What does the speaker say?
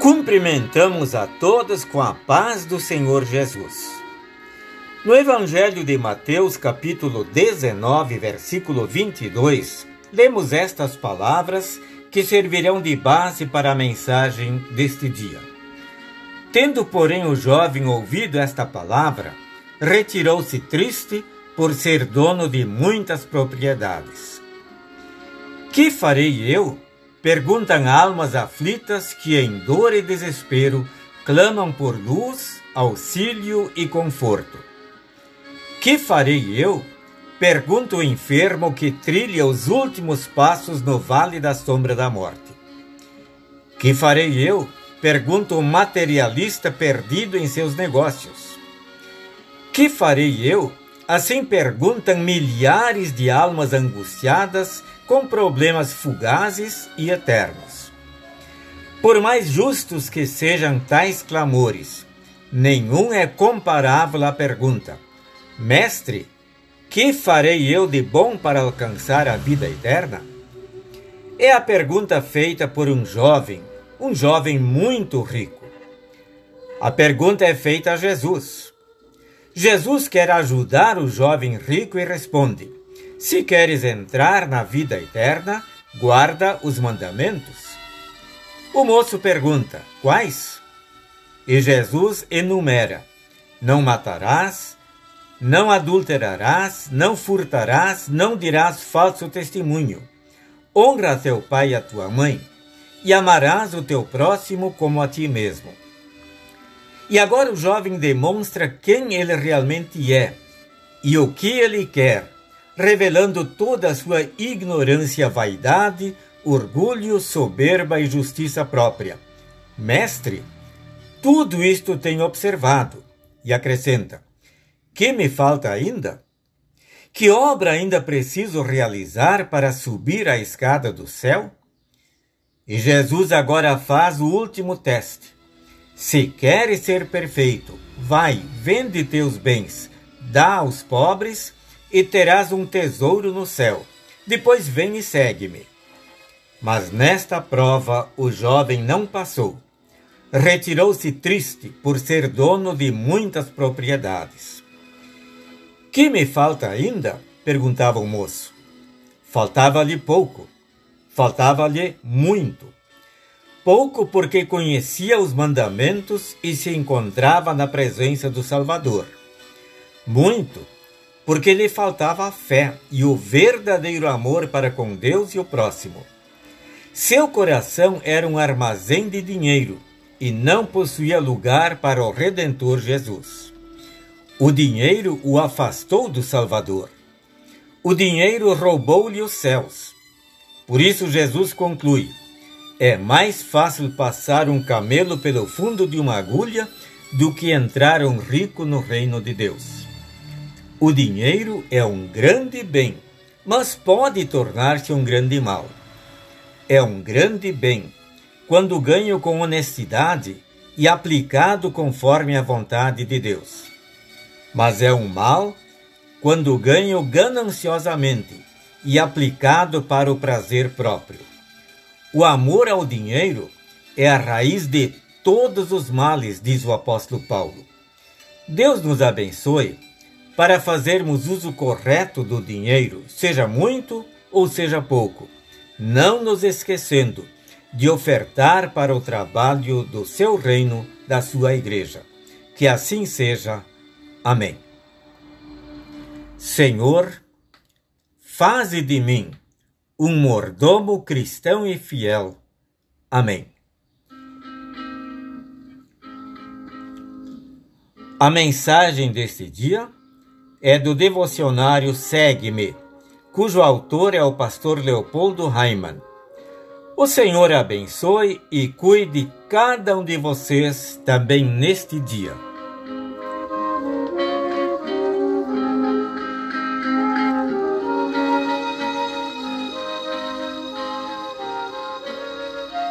Cumprimentamos a todos com a paz do Senhor Jesus. No Evangelho de Mateus, capítulo 19, versículo 22, lemos estas palavras que servirão de base para a mensagem deste dia. Tendo, porém, o jovem ouvido esta palavra, retirou-se triste por ser dono de muitas propriedades. Que farei eu? Perguntam almas aflitas que, em dor e desespero, clamam por luz, auxílio e conforto. Que farei eu? Pergunta o enfermo que trilha os últimos passos no vale da sombra da morte. Que farei eu? Pergunta o materialista perdido em seus negócios. Que farei eu? Assim perguntam milhares de almas angustiadas com problemas fugazes e eternos. Por mais justos que sejam tais clamores, nenhum é comparável à pergunta: Mestre, que farei eu de bom para alcançar a vida eterna? É a pergunta feita por um jovem, um jovem muito rico. A pergunta é feita a Jesus. Jesus quer ajudar o jovem rico e responde: se queres entrar na vida eterna, guarda os mandamentos. O moço pergunta: Quais? E Jesus enumera: Não matarás, não adulterarás, não furtarás, não dirás falso testemunho. Honra teu pai e a tua mãe, e amarás o teu próximo como a ti mesmo. E agora o jovem demonstra quem ele realmente é e o que ele quer revelando toda a sua ignorância, vaidade, orgulho, soberba e justiça própria. Mestre, tudo isto tenho observado. E acrescenta: Que me falta ainda? Que obra ainda preciso realizar para subir a escada do céu? E Jesus agora faz o último teste. Se queres ser perfeito, vai, vende teus bens, dá aos pobres e terás um tesouro no céu. Depois vem e segue-me. Mas nesta prova o jovem não passou. Retirou-se triste por ser dono de muitas propriedades. Que me falta ainda? perguntava o moço. Faltava-lhe pouco. Faltava-lhe muito. Pouco porque conhecia os mandamentos e se encontrava na presença do Salvador. Muito porque lhe faltava a fé e o verdadeiro amor para com Deus e o próximo. Seu coração era um armazém de dinheiro e não possuía lugar para o Redentor Jesus. O dinheiro o afastou do Salvador. O dinheiro roubou-lhe os céus. Por isso, Jesus conclui: é mais fácil passar um camelo pelo fundo de uma agulha do que entrar um rico no reino de Deus. O dinheiro é um grande bem, mas pode tornar-se um grande mal. É um grande bem quando ganho com honestidade e aplicado conforme a vontade de Deus. Mas é um mal quando ganho gananciosamente e aplicado para o prazer próprio. O amor ao dinheiro é a raiz de todos os males, diz o apóstolo Paulo. Deus nos abençoe para fazermos uso correto do dinheiro, seja muito ou seja pouco, não nos esquecendo de ofertar para o trabalho do seu reino, da sua igreja. Que assim seja. Amém. Senhor, faze de mim um mordomo cristão e fiel. Amém. A mensagem deste dia é do devocionário Segue-me, cujo autor é o pastor Leopoldo Raiman. O Senhor abençoe e cuide cada um de vocês também neste dia.